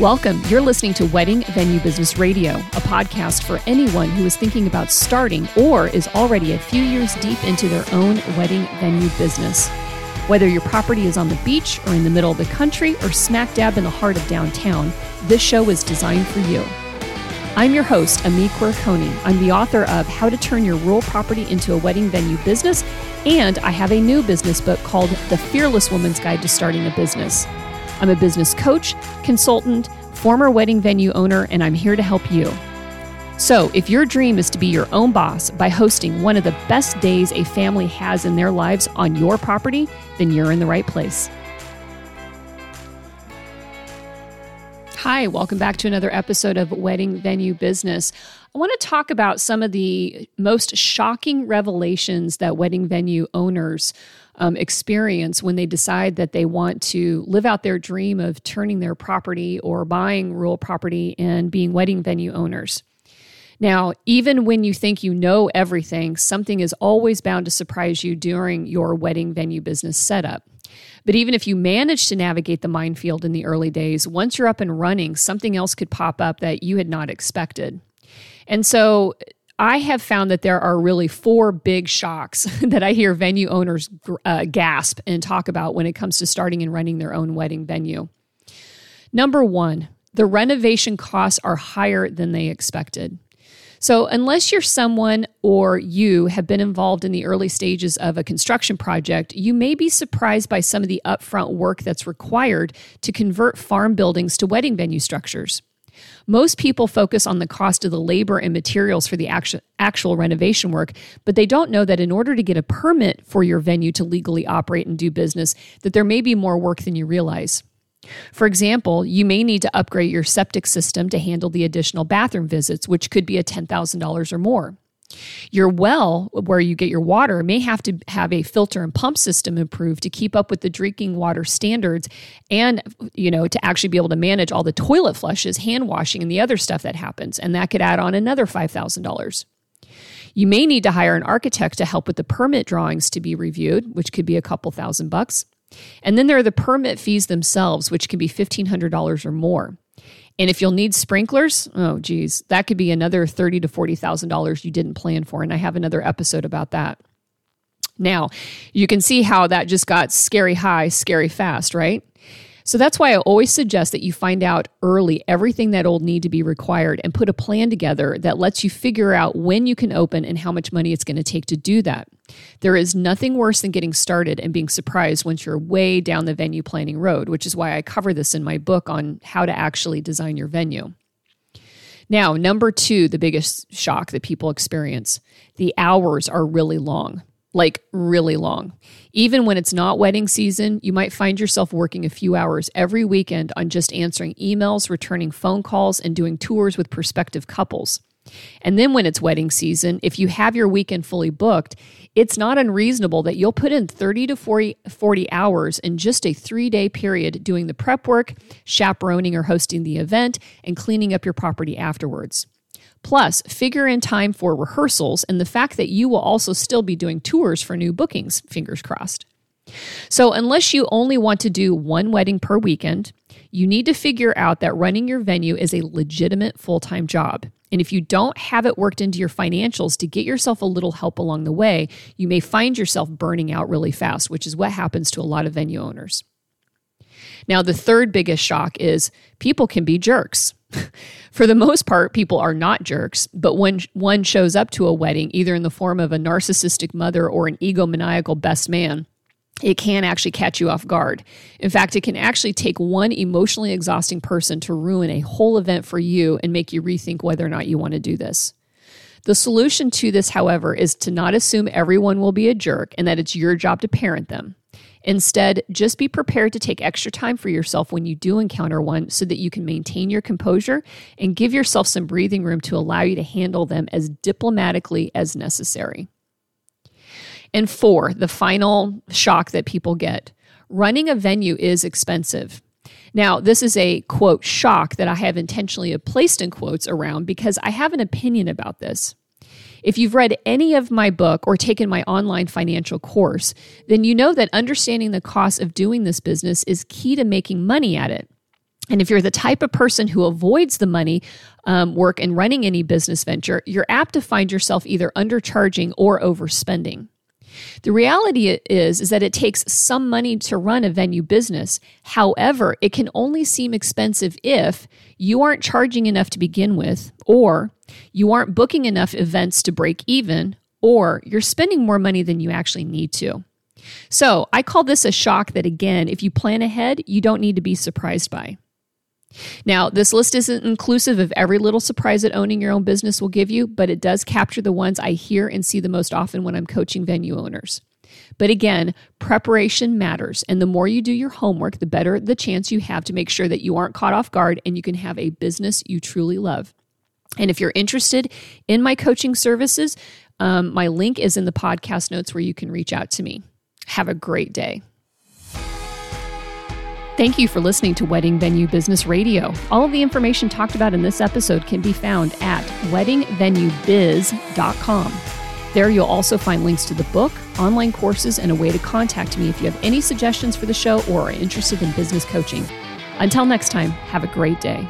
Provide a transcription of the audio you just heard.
Welcome. You're listening to Wedding Venue Business Radio, a podcast for anyone who is thinking about starting or is already a few years deep into their own wedding venue business. Whether your property is on the beach or in the middle of the country or smack dab in the heart of downtown, this show is designed for you. I'm your host, Ami Quirconi. I'm the author of How to Turn Your Rural Property into a Wedding Venue Business, and I have a new business book called The Fearless Woman's Guide to Starting a Business. I'm a business coach, consultant, former wedding venue owner, and I'm here to help you. So, if your dream is to be your own boss by hosting one of the best days a family has in their lives on your property, then you're in the right place. Hi, welcome back to another episode of Wedding Venue Business. I want to talk about some of the most shocking revelations that wedding venue owners um, experience when they decide that they want to live out their dream of turning their property or buying rural property and being wedding venue owners. Now, even when you think you know everything, something is always bound to surprise you during your wedding venue business setup. But even if you manage to navigate the minefield in the early days, once you're up and running, something else could pop up that you had not expected. And so I have found that there are really four big shocks that I hear venue owners uh, gasp and talk about when it comes to starting and running their own wedding venue. Number one, the renovation costs are higher than they expected. So, unless you're someone or you have been involved in the early stages of a construction project, you may be surprised by some of the upfront work that's required to convert farm buildings to wedding venue structures. Most people focus on the cost of the labor and materials for the actual, renovation work, but they don't know that in order to get a permit for your venue to legally operate and do business, that there may be more work than you realize. For example, you may need to upgrade your septic system to handle the additional bathroom visits, which could be a $10,000 or more. Your well, where you get your water, may have to have a filter and pump system improved to keep up with the drinking water standards and, you know, to actually be able to manage all the toilet flushes, hand washing, and the other stuff that happens. And that could add on another $5,000. You may need to hire an architect to help with the permit drawings to be reviewed, which could be a couple thousand bucks. And then there are the permit fees themselves, which can be $1,500 or more. And if you'll need sprinklers, oh geez, that could be another thirty to forty thousand dollars you didn't plan for. And I have another episode about that. Now, you can see how that just got scary high, scary fast, right? So that's why I always suggest that you find out early everything that'll need to be required and put a plan together that lets you figure out when you can open and how much money it's going to take to do that. There is nothing worse than getting started and being surprised once you're way down the venue planning road, which is why I cover this in my book on how to actually design your venue. Now, number two, the biggest shock that people experience the hours are really long like really long. Even when it's not wedding season, you might find yourself working a few hours every weekend on just answering emails, returning phone calls, and doing tours with prospective couples. And then when it's wedding season, if you have your weekend fully booked, it's not unreasonable that you'll put in 30 to 40, 40 hours in just a three day period doing the prep work, chaperoning or hosting the event, and cleaning up your property afterwards. Plus, figure in time for rehearsals and the fact that you will also still be doing tours for new bookings, fingers crossed. So, unless you only want to do one wedding per weekend, you need to figure out that running your venue is a legitimate full time job. And if you don't have it worked into your financials to get yourself a little help along the way, you may find yourself burning out really fast, which is what happens to a lot of venue owners. Now, the third biggest shock is people can be jerks. For the most part, people are not jerks, but when one shows up to a wedding, either in the form of a narcissistic mother or an egomaniacal best man, it can actually catch you off guard. In fact, it can actually take one emotionally exhausting person to ruin a whole event for you and make you rethink whether or not you want to do this. The solution to this, however, is to not assume everyone will be a jerk and that it's your job to parent them. Instead, just be prepared to take extra time for yourself when you do encounter one so that you can maintain your composure and give yourself some breathing room to allow you to handle them as diplomatically as necessary. And four, the final shock that people get running a venue is expensive. Now, this is a quote shock that I have intentionally placed in quotes around because I have an opinion about this. If you've read any of my book or taken my online financial course, then you know that understanding the cost of doing this business is key to making money at it. And if you're the type of person who avoids the money um, work and running any business venture, you're apt to find yourself either undercharging or overspending. The reality is is that it takes some money to run a venue business. However, it can only seem expensive if you aren't charging enough to begin with or you aren't booking enough events to break even or you're spending more money than you actually need to. So, I call this a shock that again, if you plan ahead, you don't need to be surprised by. Now, this list isn't inclusive of every little surprise that owning your own business will give you, but it does capture the ones I hear and see the most often when I'm coaching venue owners. But again, preparation matters. And the more you do your homework, the better the chance you have to make sure that you aren't caught off guard and you can have a business you truly love. And if you're interested in my coaching services, um, my link is in the podcast notes where you can reach out to me. Have a great day. Thank you for listening to Wedding Venue Business Radio. All of the information talked about in this episode can be found at weddingvenuebiz.com. There you'll also find links to the book, online courses, and a way to contact me if you have any suggestions for the show or are interested in business coaching. Until next time, have a great day.